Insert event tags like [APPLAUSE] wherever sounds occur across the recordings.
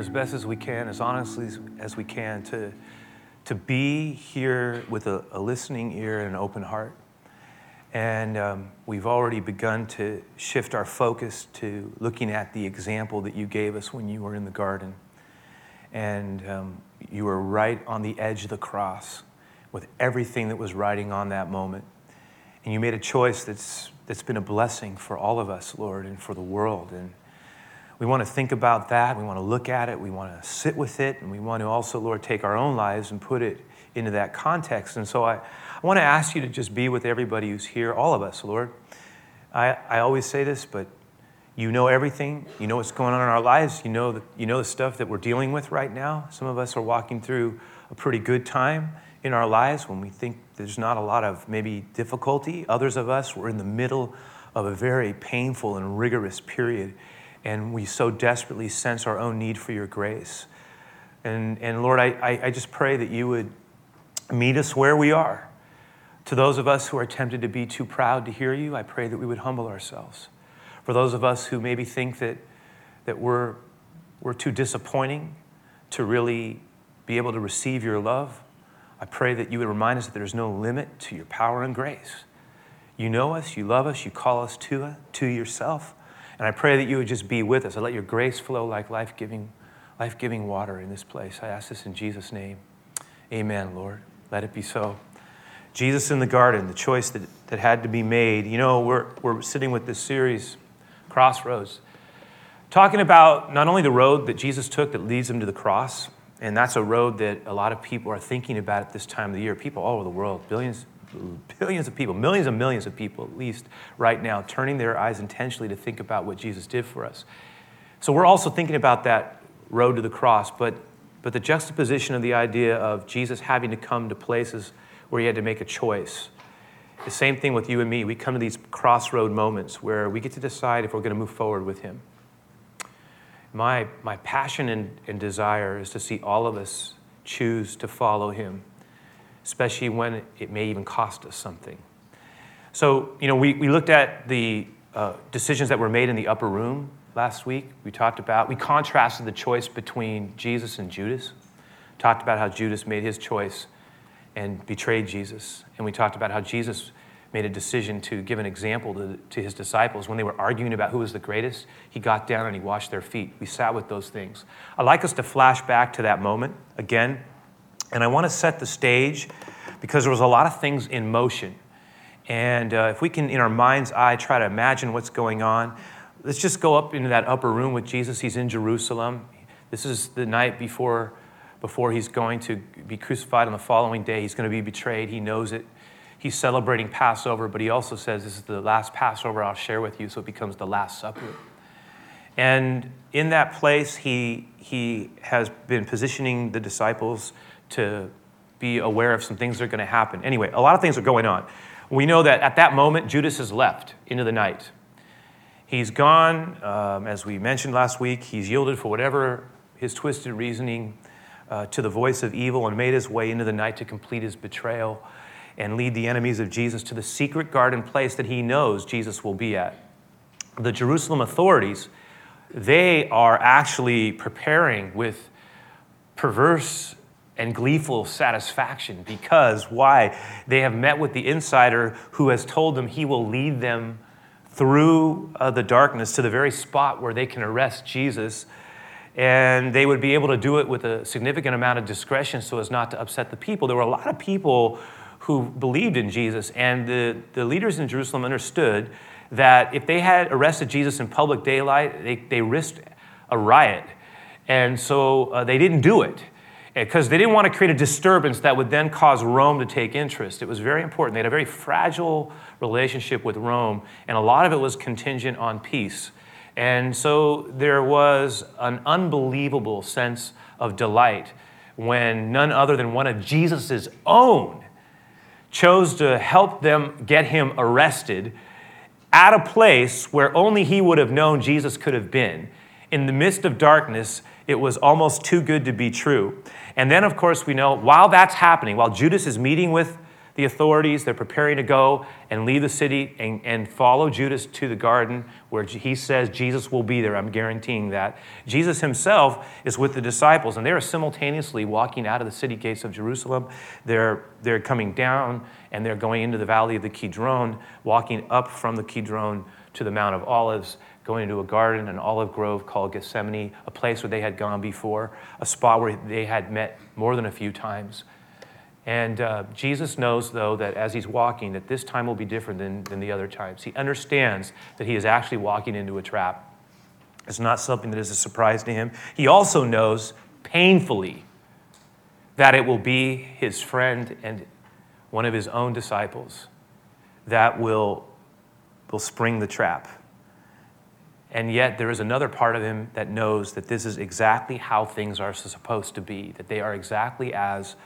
as best as we can, as honestly as we can, to, to be here with a, a listening ear and an open heart. And um, we've already begun to shift our focus to looking at the example that you gave us when you were in the garden. And um, you were right on the edge of the cross with everything that was riding on that moment. And you made a choice that's, that's been a blessing for all of us, Lord, and for the world. And we want to think about that. We want to look at it. We want to sit with it. And we want to also, Lord, take our own lives and put it into that context. And so I, I want to ask you to just be with everybody who's here, all of us, Lord. I, I always say this, but you know everything. You know what's going on in our lives. You know, the, you know the stuff that we're dealing with right now. Some of us are walking through a pretty good time in our lives when we think there's not a lot of maybe difficulty. Others of us, we're in the middle of a very painful and rigorous period and we so desperately sense our own need for your grace. And, and Lord, I, I just pray that you would meet us where we are. To those of us who are tempted to be too proud to hear you, I pray that we would humble ourselves. For those of us who maybe think that, that we're, we're too disappointing to really be able to receive your love, I pray that you would remind us that there's no limit to your power and grace. You know us, you love us, you call us to, to yourself. And I pray that you would just be with us and let your grace flow like life giving life giving water in this place. I ask this in Jesus' name. Amen, Lord. Let it be so. Jesus in the garden, the choice that, that had to be made. You know, we're, we're sitting with this series, Crossroads, talking about not only the road that Jesus took that leads him to the cross, and that's a road that a lot of people are thinking about at this time of the year. People all over the world, billions, billions of people, millions and millions of people at least right now, turning their eyes intentionally to think about what Jesus did for us. So we're also thinking about that road to the cross, but, but the juxtaposition of the idea of Jesus having to come to places where he had to make a choice. The same thing with you and me. We come to these crossroad moments where we get to decide if we're going to move forward with him. My, my passion and, and desire is to see all of us choose to follow him especially when it may even cost us something. So, you know, we, we looked at the uh, decisions that were made in the upper room last week. We talked about, we contrasted the choice between Jesus and Judas, talked about how Judas made his choice and betrayed Jesus. And we talked about how Jesus made a decision to give an example to, to his disciples. When they were arguing about who was the greatest, he got down and he washed their feet. We sat with those things. I'd like us to flash back to that moment again and I want to set the stage because there was a lot of things in motion. And uh, if we can, in our mind's eye, try to imagine what's going on, let's just go up into that upper room with Jesus. He's in Jerusalem. This is the night before, before he's going to be crucified on the following day. He's going to be betrayed. He knows it. He's celebrating Passover, but he also says, This is the last Passover I'll share with you, so it becomes the Last Supper. And in that place, he, he has been positioning the disciples to be aware of some things that are going to happen. Anyway, a lot of things are going on. We know that at that moment, Judas has left into the night. He's gone, um, as we mentioned last week, he's yielded for whatever his twisted reasoning uh, to the voice of evil and made his way into the night to complete his betrayal and lead the enemies of Jesus to the secret garden place that he knows Jesus will be at. The Jerusalem authorities, they are actually preparing with perverse and gleeful satisfaction because why? They have met with the insider who has told them he will lead them through uh, the darkness to the very spot where they can arrest Jesus. And they would be able to do it with a significant amount of discretion so as not to upset the people. There were a lot of people who believed in Jesus, and the, the leaders in Jerusalem understood that if they had arrested Jesus in public daylight, they, they risked a riot. And so uh, they didn't do it Eh, because they didn't want to create a disturbance that would then cause Rome to take interest. It was very important. They had a very fragile relationship with Rome, and a lot of it was contingent on peace. And so there was an unbelievable sense of delight when none other than one of Jesus' own chose to help them get him arrested at a place where only he would have known Jesus could have been. In the midst of darkness, it was almost too good to be true. And then, of course, we know while that's happening, while Judas is meeting with the authorities. They're preparing to go and leave the city and, and follow Judas to the garden where he says Jesus will be there. I'm guaranteeing that. Jesus himself is with the disciples, and they are simultaneously walking out of the city gates of Jerusalem. They're, they're coming down and they're going into the valley of the Kidron, walking up from the Kidron to the Mount of Olives going into a garden, an olive grove called Gethsemane, a place where they had gone before, a spot where they had met more than a few times. And uh, Jesus knows, though, that as he's walking, that this time will be different than, than the other times. He understands that he is actually walking into a trap. It's not something that is a surprise to him. He also knows painfully that it will be his friend and one of his own disciples that will, will spring the trap. And yet, there is another part of him that knows that this is exactly how things are supposed to be, that they are exactly as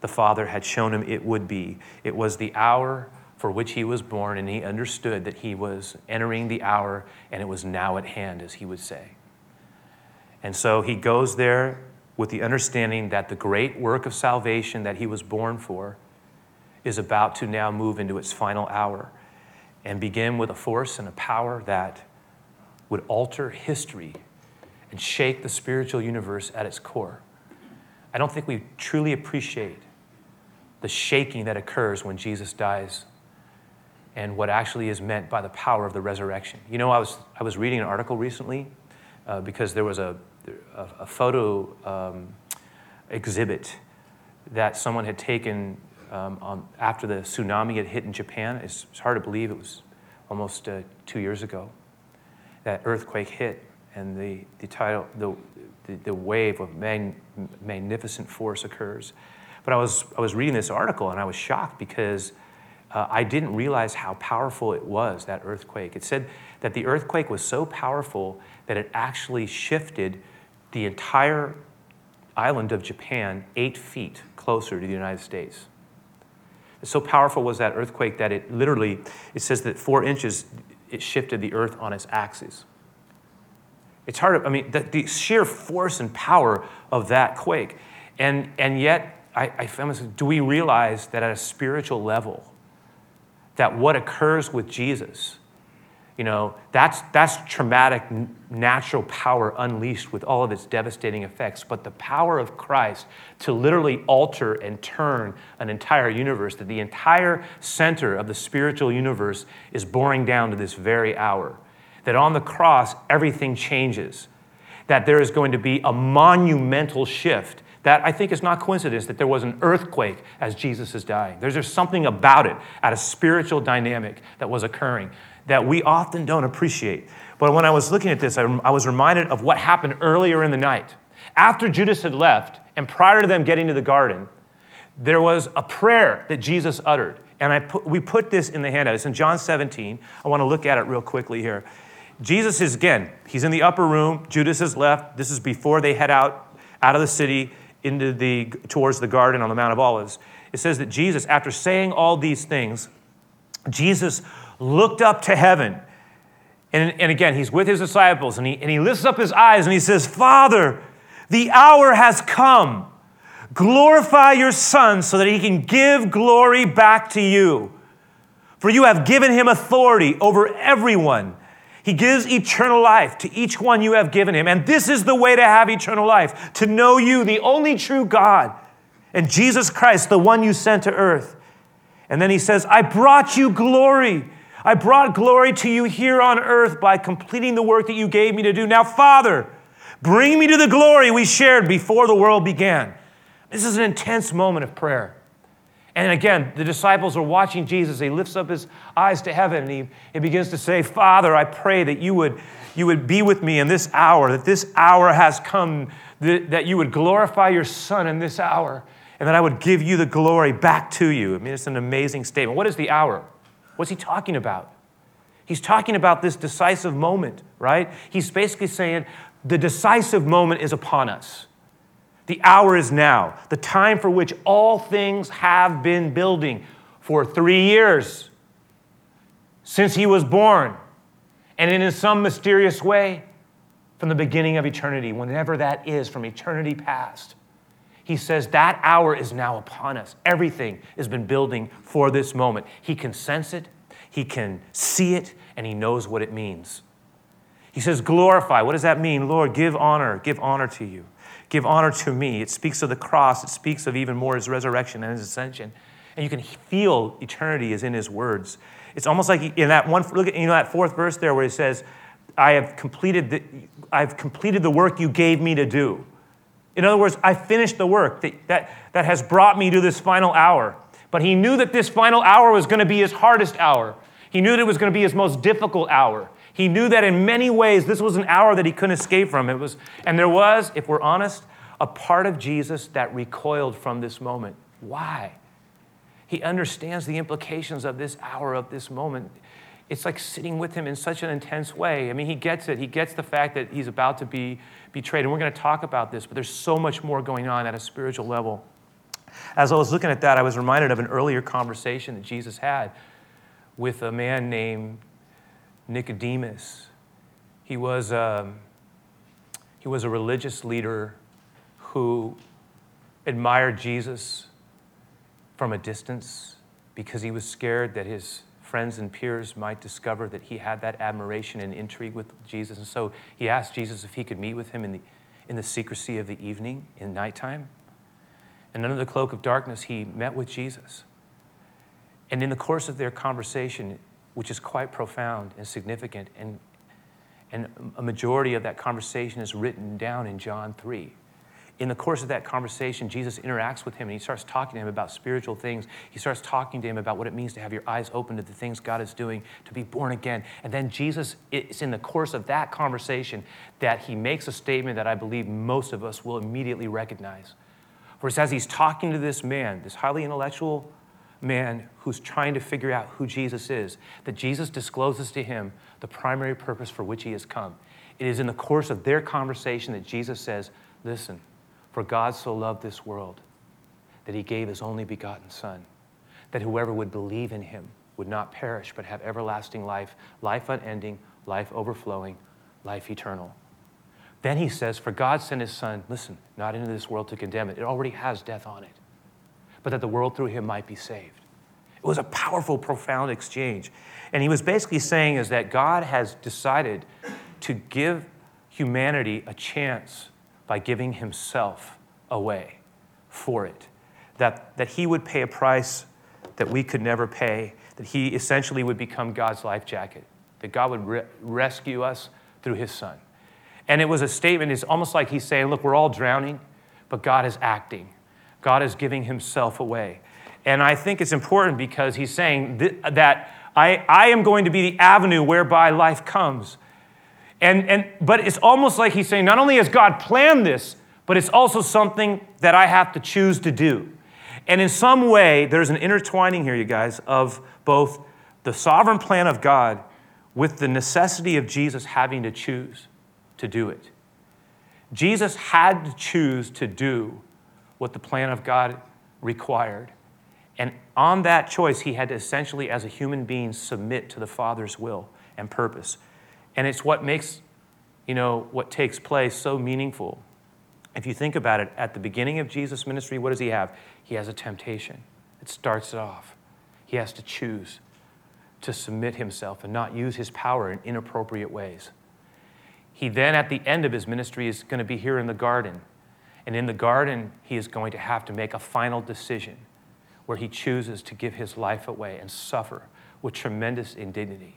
the Father had shown him it would be. It was the hour for which he was born, and he understood that he was entering the hour, and it was now at hand, as he would say. And so he goes there with the understanding that the great work of salvation that he was born for is about to now move into its final hour and begin with a force and a power that would alter history and shake the spiritual universe at its core. I don't think we truly appreciate the shaking that occurs when Jesus dies and what actually is meant by the power of the resurrection. You know, I was, I was reading an article recently uh, because there was a, a, a photo um, exhibit that someone had taken um, on, after the tsunami had hit in Japan. It's, it's hard to believe it was almost uh, two years ago. That earthquake hit, and the, the, tidal, the, the, the wave of mag, magnificent force occurs. But I was, I was reading this article and I was shocked because uh, I didn't realize how powerful it was, that earthquake. It said that the earthquake was so powerful that it actually shifted the entire island of Japan eight feet closer to the United States. So powerful was that earthquake that it literally, it says that four inches, it shifted the earth on its axis. It's hard, to, I mean, the, the sheer force and power of that quake. And, and yet, I, I do we realize that at a spiritual level, that what occurs with Jesus, you know, that's, that's traumatic natural power unleashed with all of its devastating effects. But the power of Christ to literally alter and turn an entire universe, that the entire center of the spiritual universe is boring down to this very hour. That on the cross, everything changes. That there is going to be a monumental shift that I think is not coincidence that there was an earthquake as Jesus is dying. There's just something about it at a spiritual dynamic that was occurring that we often don't appreciate. But when I was looking at this, I, I was reminded of what happened earlier in the night. After Judas had left, and prior to them getting to the garden, there was a prayer that Jesus uttered. And I put, we put this in the handout. It's in John 17. I want to look at it real quickly here. Jesus is, again, he's in the upper room. Judas has left. This is before they head out, out of the city into the, towards the garden on the Mount of Olives, it says that Jesus, after saying all these things, Jesus looked up to heaven. And, and again, he's with his disciples and he, and he lifts up his eyes and he says, Father, the hour has come. Glorify your Son so that he can give glory back to you. For you have given him authority over everyone he gives eternal life to each one you have given him. And this is the way to have eternal life to know you, the only true God, and Jesus Christ, the one you sent to earth. And then he says, I brought you glory. I brought glory to you here on earth by completing the work that you gave me to do. Now, Father, bring me to the glory we shared before the world began. This is an intense moment of prayer. And again, the disciples are watching Jesus. He lifts up his eyes to heaven and he, he begins to say, Father, I pray that you would, you would be with me in this hour, that this hour has come, that, that you would glorify your Son in this hour, and that I would give you the glory back to you. I mean, it's an amazing statement. What is the hour? What's he talking about? He's talking about this decisive moment, right? He's basically saying the decisive moment is upon us. The hour is now, the time for which all things have been building for three years since he was born. And in some mysterious way, from the beginning of eternity, whenever that is, from eternity past, He says that hour is now upon us. Everything has been building for this moment. He can sense it, he can see it, and he knows what it means. He says, glorify. What does that mean? Lord, give honor, give honor to you. Give honor to me. It speaks of the cross, it speaks of even more his resurrection and his ascension. And you can feel eternity is in his words. It's almost like in that one, look at you know that fourth verse there where he says, I have completed the, I've completed the work you gave me to do. In other words, I finished the work that, that, that has brought me to this final hour. But he knew that this final hour was going to be his hardest hour. He knew that it was going to be his most difficult hour. He knew that in many ways this was an hour that he couldn't escape from. It was, and there was, if we're honest, a part of Jesus that recoiled from this moment. Why? He understands the implications of this hour, of this moment it's like sitting with him in such an intense way. I mean, he gets it. He gets the fact that he's about to be betrayed. And we're going to talk about this, but there's so much more going on at a spiritual level. As I was looking at that, I was reminded of an earlier conversation that Jesus had with a man named Nicodemus. He was, um, he was a religious leader who admired Jesus from a distance because he was scared that his friends and peers might discover that he had that admiration and intrigue with Jesus. And so he asked Jesus if he could meet with him in the, in the secrecy of the evening, in nighttime. And under the cloak of darkness, he met with Jesus. And in the course of their conversation, which is quite profound and significant, and, and a majority of that conversation is written down in John 3 in the course of that conversation, Jesus interacts with him and he starts talking to him about spiritual things. He starts talking to him about what it means to have your eyes open to the things God is doing, to be born again. And then Jesus, it's in the course of that conversation that he makes a statement that I believe most of us will immediately recognize. For as he's talking to this man, this highly intellectual man who's trying to figure out who Jesus is, that Jesus discloses to him the primary purpose for which he has come. It is in the course of their conversation that Jesus says, Listen, for God so loved this world that he gave his only begotten Son, that whoever would believe in him would not perish but have everlasting life, life unending, life overflowing, life eternal. Then he says, For God sent his Son, listen, not into this world to condemn it, it already has death on it, but that the world through him might be saved. It was a powerful, profound exchange. And he was basically saying is that God has decided to give humanity a chance by giving himself away for it. That, that he would pay a price that we could never pay, that he essentially would become God's life jacket, that God would re- rescue us through his son. And it was a statement, it's almost like he's saying, Look, we're all drowning, but God is acting. God is giving himself away. And I think it's important because he's saying th- that I, I am going to be the avenue whereby life comes. And, and, but it's almost like he's saying, not only has God planned this, but it's also something that I have to choose to do. And in some way, there's an intertwining here, you guys, of both the sovereign plan of God with the necessity of Jesus having to choose to do it. Jesus had to choose to do what the plan of God required. And on that choice, he had to essentially, as a human being, submit to the Father's will and purpose. And it's what makes, you know, what takes place so meaningful. If you think about it, at the beginning of Jesus' ministry, what does he have? He has a temptation. It starts it off. He has to choose to submit himself and not use his power in inappropriate ways. He then, at the end of his ministry, is going to be here in the garden. And in the garden, he is going to have to make a final decision where he chooses to give his life away and suffer with tremendous indignity.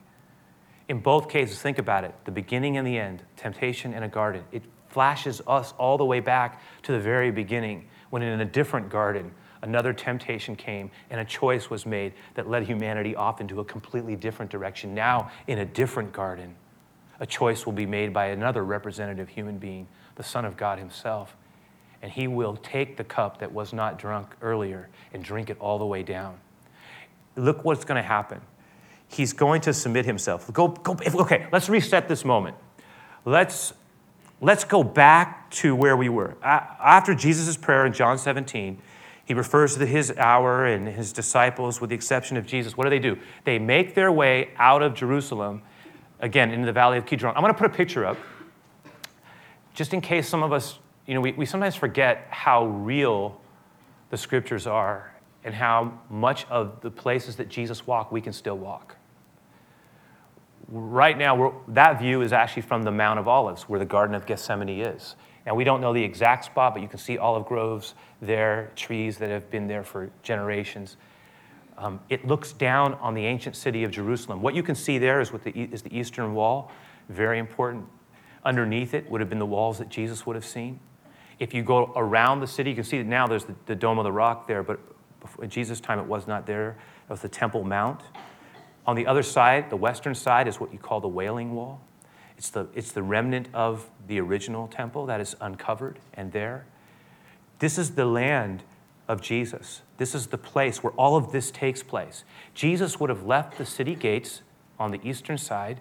In both cases, think about it the beginning and the end, temptation and a garden. It flashes us all the way back to the very beginning when, in a different garden, another temptation came and a choice was made that led humanity off into a completely different direction. Now, in a different garden, a choice will be made by another representative human being, the Son of God Himself. And He will take the cup that was not drunk earlier and drink it all the way down. Look what's going to happen he's going to submit himself. Go, go, okay, let's reset this moment. Let's, let's go back to where we were. After Jesus' prayer in John 17, he refers to his hour and his disciples, with the exception of Jesus. What do they do? They make their way out of Jerusalem, again, into the valley of Kidron. I'm going to put a picture up, just in case some of us you know, we, we sometimes forget how real the scriptures are and how much of the places that Jesus walked, we can still walk. Right now, that view is actually from the Mount of Olives, where the Garden of Gethsemane is. And we don't know the exact spot, but you can see olive groves there, trees that have been there for generations. Um, it looks down on the ancient city of Jerusalem. What you can see there is, the, is the eastern wall, very important. Underneath it would have been the walls that Jesus would have seen. If you go around the city, you can see that now there's the, the Dome of the Rock there, but in Jesus' time it was not there. It was the Temple Mount. On the other side, the western side, is what you call the Wailing Wall. It's the, it's the remnant of the original temple that is uncovered and there. This is the land of Jesus. This is the place where all of this takes place. Jesus would have left the city gates on the eastern side,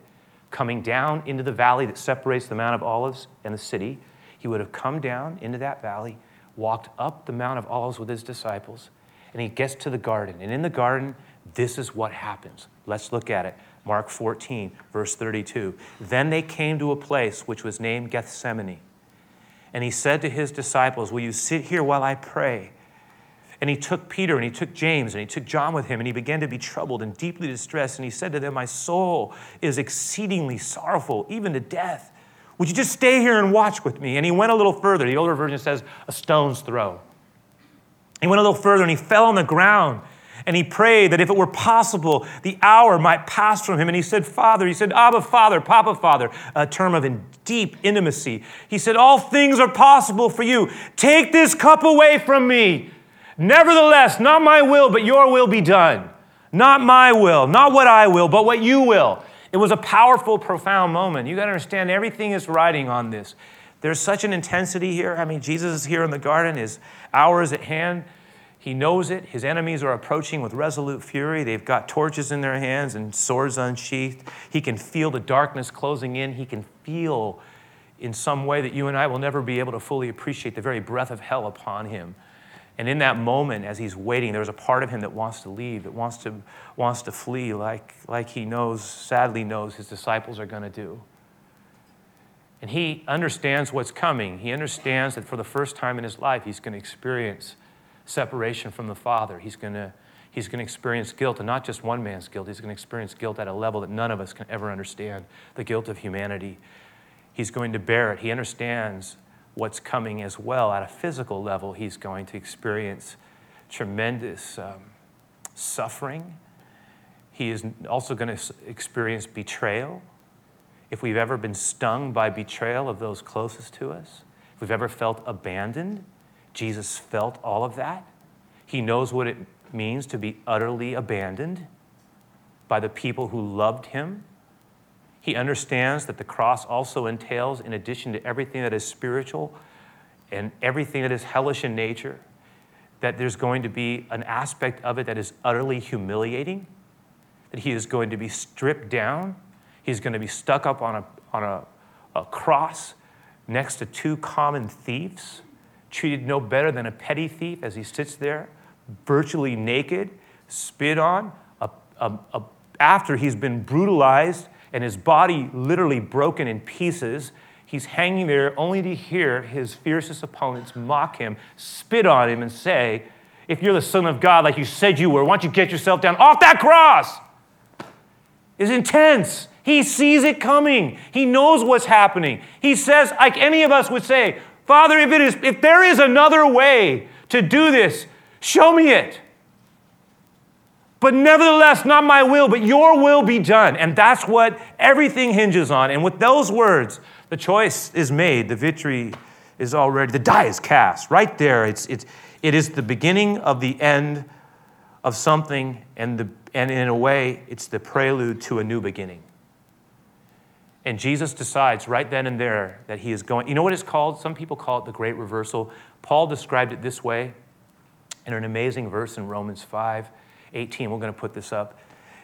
coming down into the valley that separates the Mount of Olives and the city. He would have come down into that valley, walked up the Mount of Olives with his disciples, and he gets to the garden. And in the garden, this is what happens. Let's look at it. Mark 14, verse 32. Then they came to a place which was named Gethsemane. And he said to his disciples, Will you sit here while I pray? And he took Peter and he took James and he took John with him and he began to be troubled and deeply distressed. And he said to them, My soul is exceedingly sorrowful, even to death. Would you just stay here and watch with me? And he went a little further. The older version says, A stone's throw. He went a little further and he fell on the ground and he prayed that if it were possible, the hour might pass from him. And he said, Father, he said, Abba, Father, Papa, Father, a term of deep intimacy. He said, All things are possible for you. Take this cup away from me. Nevertheless, not my will, but your will be done. Not my will, not what I will, but what you will. It was a powerful, profound moment. You got to understand, everything is riding on this. There's such an intensity here. I mean, Jesus is here in the garden, his hour is at hand. He knows it. His enemies are approaching with resolute fury. They've got torches in their hands and swords unsheathed. He can feel the darkness closing in. He can feel, in some way, that you and I will never be able to fully appreciate the very breath of hell upon him. And in that moment, as he's waiting, there's a part of him that wants to leave, that wants to, wants to flee, like, like he knows, sadly knows, his disciples are going to do. And he understands what's coming. He understands that for the first time in his life, he's going to experience separation from the Father. He's going to he's going to experience guilt, and not just one man's guilt. He's going to experience guilt at a level that none of us can ever understand the guilt of humanity. He's going to bear it. He understands what's coming as well at a physical level. He's going to experience tremendous um, suffering. He is also going to experience betrayal. If we've ever been stung by betrayal of those closest to us, if we've ever felt abandoned, Jesus felt all of that. He knows what it means to be utterly abandoned by the people who loved him. He understands that the cross also entails, in addition to everything that is spiritual and everything that is hellish in nature, that there's going to be an aspect of it that is utterly humiliating, that he is going to be stripped down, he's going to be stuck up on a, on a, a cross next to two common thieves treated no better than a petty thief as he sits there, virtually naked, spit on, a, a, a, after he's been brutalized and his body literally broken in pieces. He's hanging there only to hear his fiercest opponents mock him, spit on him, and say, If you're the Son of God, like you said you were, why don't you get yourself down off that cross? Is intense. He sees it coming. He knows what's happening. He says, like any of us would say, Father, if, it is, if there is another way to do this, show me it. But nevertheless, not my will, but your will be done. And that's what everything hinges on. And with those words, the choice is made. The victory is already, the die is cast. Right there, it's, it's, it is the beginning of the end of something, and, the, and in a way, it's the prelude to a new beginning. And Jesus decides right then and there that he is going. You know what it's called? Some people call it the great reversal. Paul described it this way in an amazing verse in Romans 5 18. We're going to put this up.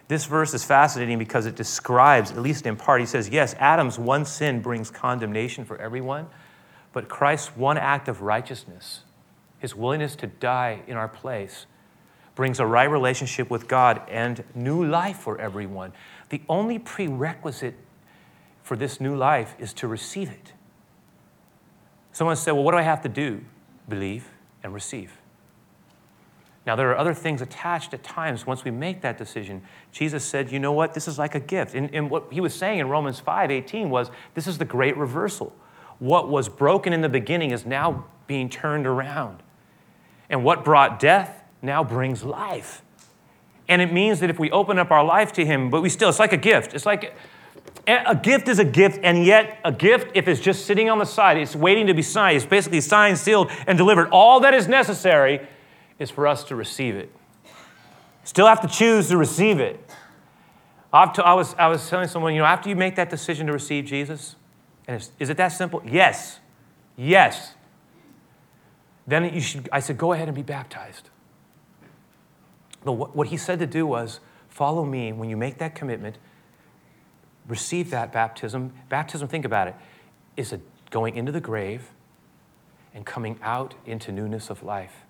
This verse is fascinating because it describes, at least in part, he says, yes, Adam's one sin brings condemnation for everyone, but Christ's one act of righteousness, his willingness to die in our place, brings a right relationship with God and new life for everyone. The only prerequisite for this new life is to receive it. Someone said, Well, what do I have to do? Believe and receive. Now, there are other things attached at times once we make that decision. Jesus said, You know what? This is like a gift. And, and what he was saying in Romans 5 18 was, This is the great reversal. What was broken in the beginning is now being turned around. And what brought death now brings life. And it means that if we open up our life to Him, but we still, it's like a gift. It's like a gift is a gift, and yet a gift, if it's just sitting on the side, it's waiting to be signed. It's basically signed, sealed, and delivered. All that is necessary is for us to receive it. Still have to choose to receive it. I was, I was telling someone, you know, after you make that decision to receive Jesus, and is it that simple? Yes. Yes. Then you should, I said, go ahead and be baptized. But what, what he said to do was, follow me when you make that commitment, receive that baptism. Baptism, think about it, is a going into the grave and coming out into newness of life.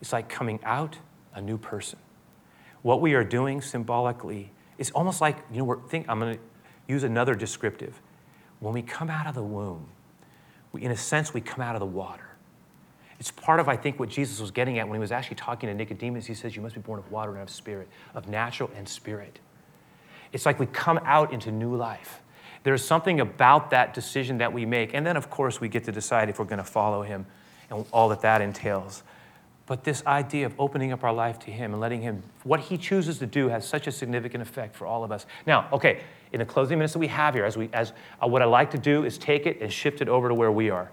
It's like coming out a new person. What we are doing symbolically is almost like, you know, we're think, I'm going to use another descriptive. When we come out of the womb, we, in a sense, we come out of the water. It's part of, I think, what Jesus was getting at when he was actually talking to Nicodemus. He says, You must be born of water and of spirit, of natural and spirit. It's like we come out into new life. There's something about that decision that we make. And then, of course, we get to decide if we're going to follow him and all that that entails. But this idea of opening up our life to Him and letting Him, what He chooses to do has such a significant effect for all of us. Now, okay, in the closing minutes that we have here, as we, as uh, what I like to do is take it and shift it over to where we are.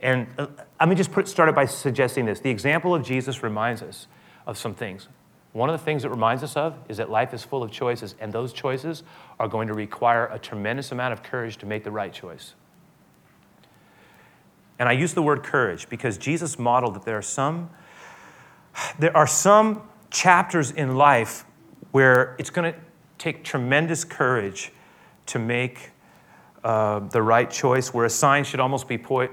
And uh, let me just put, start it by suggesting this. The example of Jesus reminds us of some things. One of the things it reminds us of is that life is full of choices, and those choices are going to require a tremendous amount of courage to make the right choice. And I use the word courage because Jesus modeled that there are some there are some chapters in life where it's going to take tremendous courage to make uh, the right choice, where a sign should almost be, po- you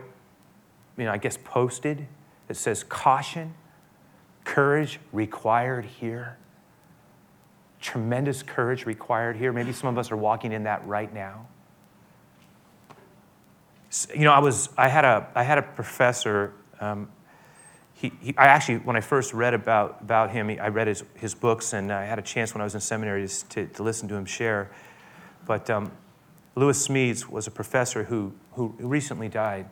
know, I guess, posted that says caution, courage required here. Tremendous courage required here. Maybe some of us are walking in that right now. You know, I was I had a I had a professor um, he, he, I actually, when I first read about, about him, I read his, his books, and I had a chance when I was in seminary to, to listen to him share. But um, Lewis Smedes was a professor who, who recently died.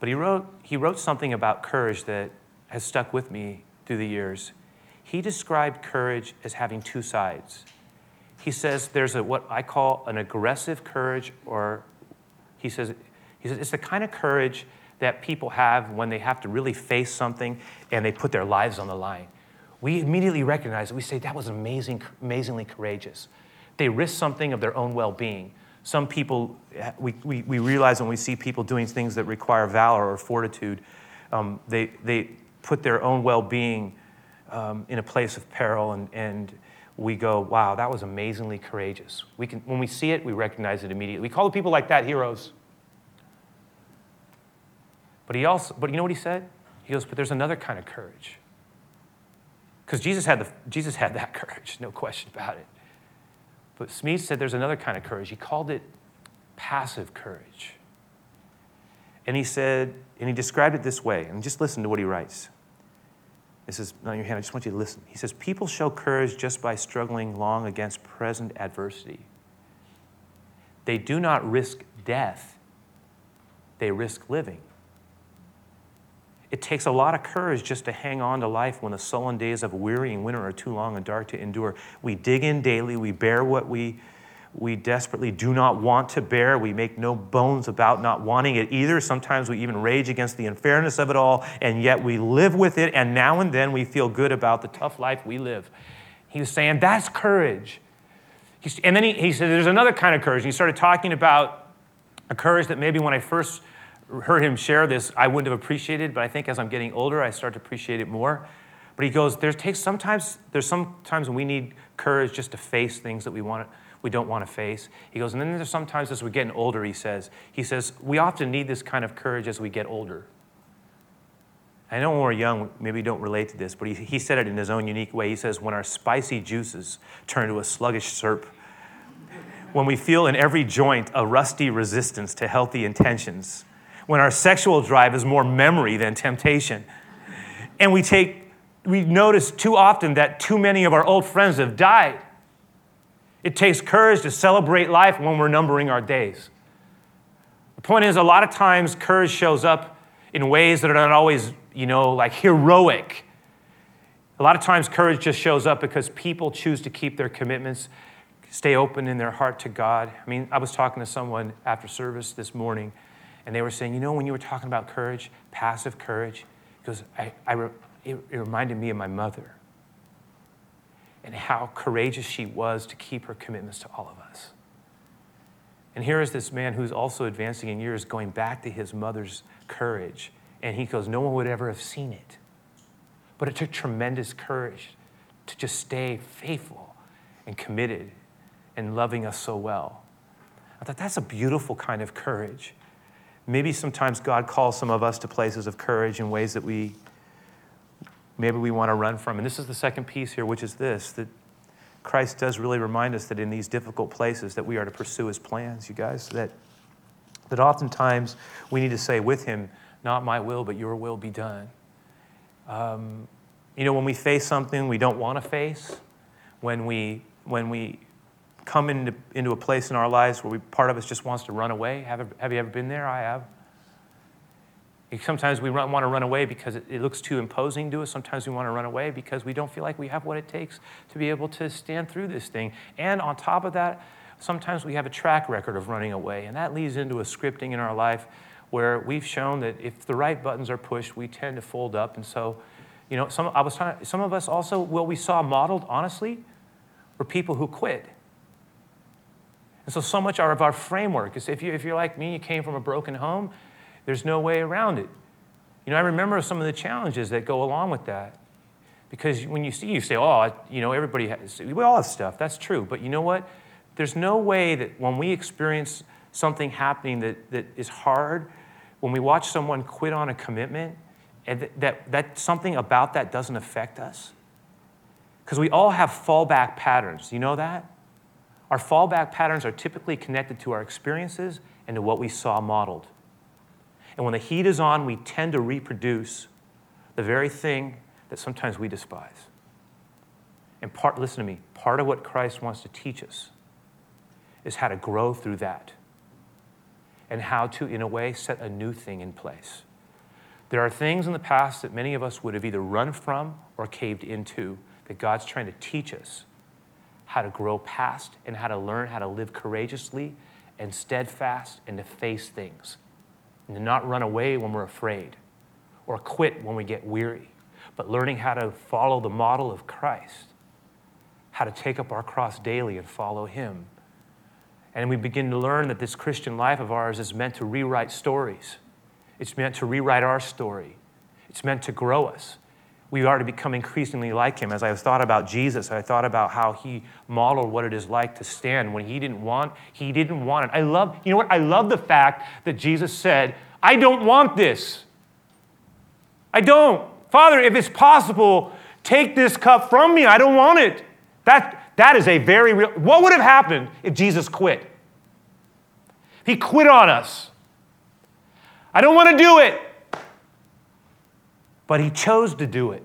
But he wrote, he wrote something about courage that has stuck with me through the years. He described courage as having two sides. He says there's a, what I call an aggressive courage, or he says, he says it's the kind of courage that people have when they have to really face something and they put their lives on the line. We immediately recognize it. We say, that was amazing, amazingly courageous. They risk something of their own well being. Some people, we, we, we, realize when we see people doing things that require valor or fortitude, um, they, they put their own well being um, in a place of peril, and, and we go, wow, that was amazingly courageous. We can, when we see it, we recognize it immediately. We call the people like that heroes. But he also, but you know what he said? He goes, but there's another kind of courage. Because Jesus had the Jesus had that [LAUGHS] courage, no question about it. But Smedes said there's another kind of courage. He called it passive courage. And he said, and he described it this way, and just listen to what he writes. This is not your hand, I just want you to listen. He says, People show courage just by struggling long against present adversity. They do not risk death, they risk living. It takes a lot of courage just to hang on to life when the sullen days of wearying winter are too long and dark to endure. We dig in daily, we bear what we, we desperately do not want to bear. We make no bones about not wanting it either. Sometimes we even rage against the unfairness of it all, and yet we live with it, and now and then we feel good about the tough life we live. He was saying, That's courage. And then he, he said, There's another kind of courage. he started talking about a courage that maybe when I first heard him share this, I wouldn't have appreciated, but I think as I'm getting older, I start to appreciate it more. But he goes, there takes sometimes there's some times when we need courage just to face things that we want we don't want to face. He goes, and then there's sometimes as we're getting older, he says, he says, we often need this kind of courage as we get older. I know when we're young, maybe don't relate to this, but he, he said it in his own unique way. He says, when our spicy juices turn to a sluggish syrup, when we feel in every joint a rusty resistance to healthy intentions, when our sexual drive is more memory than temptation. And we take, we notice too often that too many of our old friends have died. It takes courage to celebrate life when we're numbering our days. The point is, a lot of times, courage shows up in ways that are not always, you know, like heroic. A lot of times, courage just shows up because people choose to keep their commitments, stay open in their heart to God. I mean, I was talking to someone after service this morning, and they were saying, you know, when you were talking about courage, passive courage, because I, I, it, it reminded me of my mother and how courageous she was to keep her commitments to all of us. And here is this man who's also advancing in years going back to his mother's courage. And he goes, No one would ever have seen it. But it took tremendous courage to just stay faithful and committed and loving us so well. I thought that's a beautiful kind of courage. Maybe sometimes God calls some of us to places of courage in ways that we maybe we want to run from. And this is the second piece here, which is this that Christ does really remind us that in these difficult places that we are to pursue his plans, you guys, that, that oftentimes we need to say with him, not my will, but your will be done. Um, you know, when we face something we don't want to face, when we, when we come into, into a place in our lives where we, part of us just wants to run away, have, have you ever been there? I have. Sometimes we run, want to run away because it, it, looks too imposing to us. Sometimes we want to run away because we don't feel like we have what it takes to be able to stand through this thing. And on top of that, sometimes we have a track record of running away. And that leads into a scripting in our life where we've shown that if the right buttons are pushed, we tend to fold up. And so, you know, some, I was some of us also, what we saw modeled, honestly, were people who quit. And so, so much of our framework is if, you, if you're like me, you came from a broken home, there's no way around it. You know, I remember some of the challenges that go along with that. Because when you see, you say, oh, you know, everybody has, we all have stuff. That's true. But you know what? There's no way that when we experience something happening that, that is hard, when we watch someone quit on a commitment, and that, that, that something about that doesn't affect us. Because we all have fallback patterns. You know that? Our fallback patterns are typically connected to our experiences and to what we saw modeled. And when the heat is on, we tend to reproduce the very thing that sometimes we despise. And part, listen to me, part of what Christ wants to teach us is how to grow through that and how to, in a way, set a new thing in place. There are things in the past that many of us would have either run from or caved into that God's trying to teach us how to grow past and how to learn how to live courageously and steadfast and to face things and to not run away when we're afraid or quit when we get weary, but learning how to follow the model of Christ, how to take up our cross daily and follow Him. And we begin to learn that this Christian life of ours is meant to rewrite stories. It's meant to rewrite our story. It's meant to grow us we are to become increasingly like him. As I thought about Jesus, I thought about how he modeled what it is like to stand when he didn't want, he didn't want it. I love, you know what? I love the fact that Jesus said, I don't want this. I don't. Father, if it's possible, take this cup from me. I don't want it. That, that is a very real. What would have happened if Jesus quit? He quit on us. I don't want to do it but he chose to do it.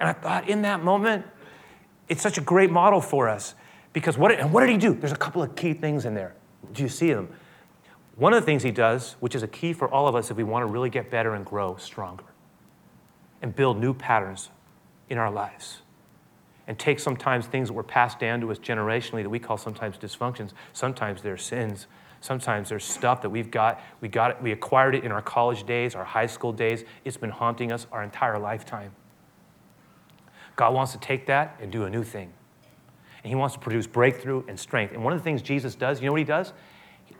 And I thought in that moment, it's such a great model for us because what, and what did he do? There's a couple of key things in there. Do you see them? One of the things he does, which is a key for all of us if we want to really get better and grow stronger and build new patterns in our lives and take sometimes things that were passed down to us generationally that we call sometimes dysfunctions, sometimes they're sins, Sometimes there's stuff that we've got, we got it, we acquired it in our college days, our high school days. It's been haunting us our entire lifetime. God wants to take that and do a new thing. And he wants to produce breakthrough and strength. And one of the things Jesus does, you know what he does?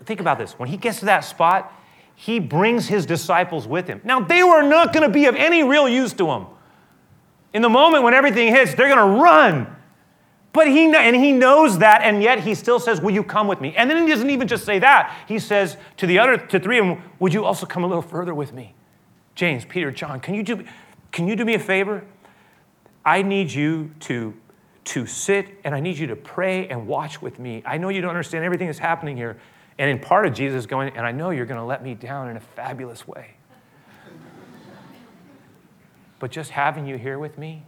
Think about this. When he gets to that spot, he brings his disciples with him. Now, they were not going to be of any real use to him. In the moment when everything hits, they're going to run. But he, and he knows that, and yet he still says, Will you come with me? And then he doesn't even just say that. He says to the other, to three of them, Would you also come a little further with me? James, Peter, John, can you do, can you do me a favor? I need you to, to sit and I need you to pray and watch with me. I know you don't understand everything that's happening here. And in part of Jesus going, and I know you're going to let me down in a fabulous way. But just having you here with me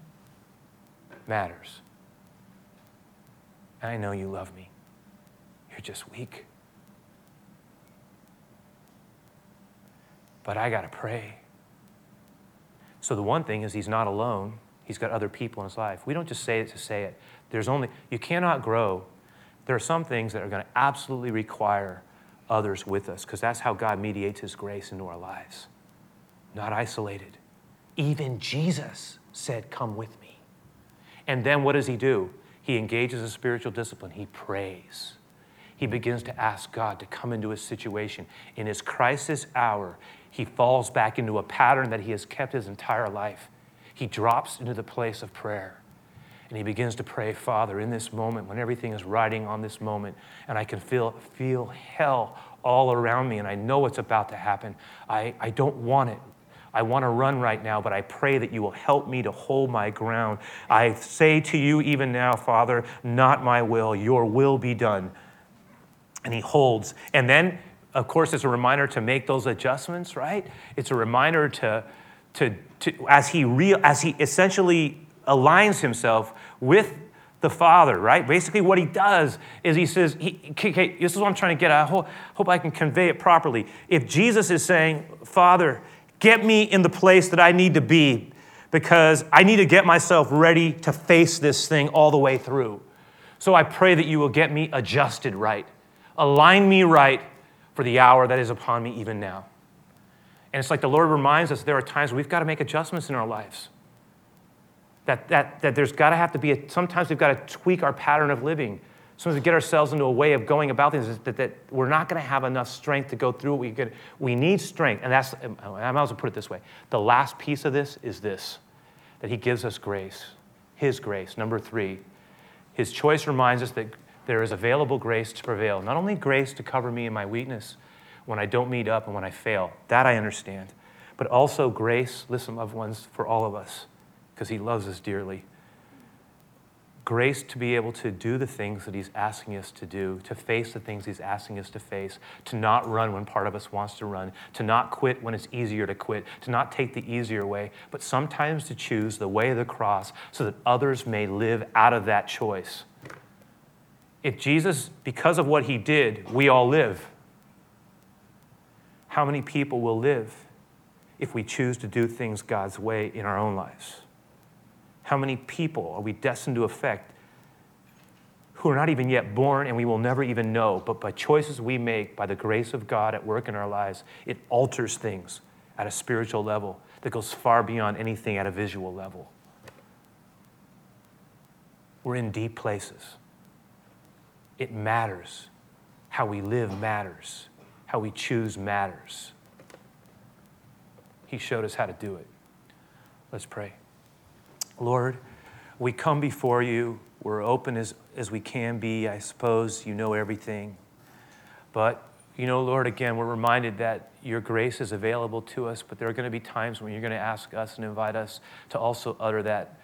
matters. And I know you love me. You're just weak. But I got to pray. So the one thing is, he's not alone. He's got other people in his life. We don't just say it to say it. There's only, you cannot grow. There are some things that are going to absolutely require others with us because that's how God mediates his grace into our lives. Not isolated. Even Jesus said, Come with me. And then what does he do? He engages a spiritual discipline. He prays. He begins to ask God to come into his situation. In his crisis hour, he falls back into a pattern that he has kept his entire life. He drops into the place of prayer. And he begins to pray, Father, in this moment, when everything is riding on this moment, and I can feel, feel hell all around me, and I know what's about to happen, I, I don't want it. I want to run right now, but I pray that you will help me to hold my ground. I say to you, even now, Father, not my will, your will be done. And he holds. And then, of course, it's a reminder to make those adjustments, right? It's a reminder to, to, to as, he real, as he essentially aligns himself with the Father, right? Basically, what he does is he says, he, okay, this is what I'm trying to get at. I hope, hope I can convey it properly. If Jesus is saying, Father, Get me in the place that I need to be because I need to get myself ready to face this thing all the way through. So I pray that you will get me adjusted right, align me right for the hour that is upon me even now. And it's like the Lord reminds us there are times we've got to make adjustments in our lives. That, that, that there's got to have to be, a, sometimes we've got to tweak our pattern of living sometimes we get ourselves into a way of going about things that, that we're not going to have enough strength to go through it. We, get, we need strength. And that's, um, um, I might as well put it this way. The last piece of this is this that He gives us grace, His grace. Number three, His choice reminds us that there is available grace to prevail. Not only grace to cover me in my weakness when I don't meet up and when I fail, that I understand, but also grace, listen, loved ones, for all of us, because He loves us dearly grace to be able to do the things that He's asking us to do, to face the things He's asking us to face, to not run when part of us wants to run, to not quit when it's easier to quit, to not take the easier way, but sometimes to choose the way of the cross so that others may live out of that choice. If Jesus, because of what He did, we all live, how many people will live if we choose to do things God's way in our own lives? How many people are we destined to affect who are not even yet born and we will never even know? But by choices we make, by the grace of God at work in our lives, it alters things at a spiritual level that goes far beyond anything at a visual level. We're in deep places. It matters. How we live matters. How we choose matters. He showed us how to do it. Let's pray. Lord, we come before you. We're open as, as we can be. I suppose you know everything. But, you know, Lord, again, we're reminded that your grace is available to us, but there are going to be times when you're going to ask us and invite us to also utter that,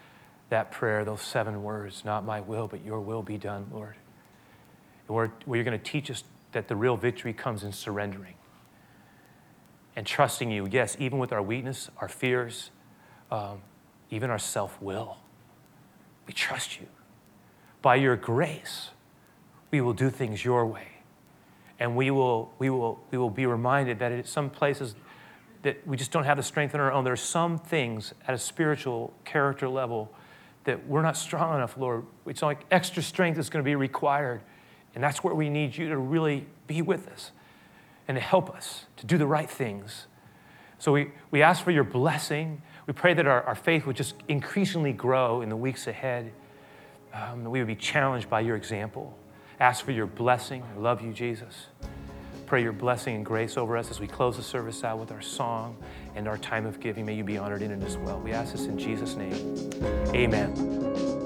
that prayer, those seven words, not my will, but your will be done, Lord. And where, where you're going to teach us that the real victory comes in surrendering and trusting you, yes, even with our weakness, our fears, um, even our self will. We trust you. By your grace, we will do things your way. And we will, we will, we will be reminded that in some places that we just don't have the strength on our own. There are some things at a spiritual character level that we're not strong enough, Lord. It's like extra strength is going to be required. And that's where we need you to really be with us and to help us to do the right things. So we, we ask for your blessing we pray that our, our faith would just increasingly grow in the weeks ahead, um, that we would be challenged by your example. Ask for your blessing. I love you, Jesus. Pray your blessing and grace over us as we close the service out with our song and our time of giving. May you be honored in it as well. We ask this in Jesus' name. Amen.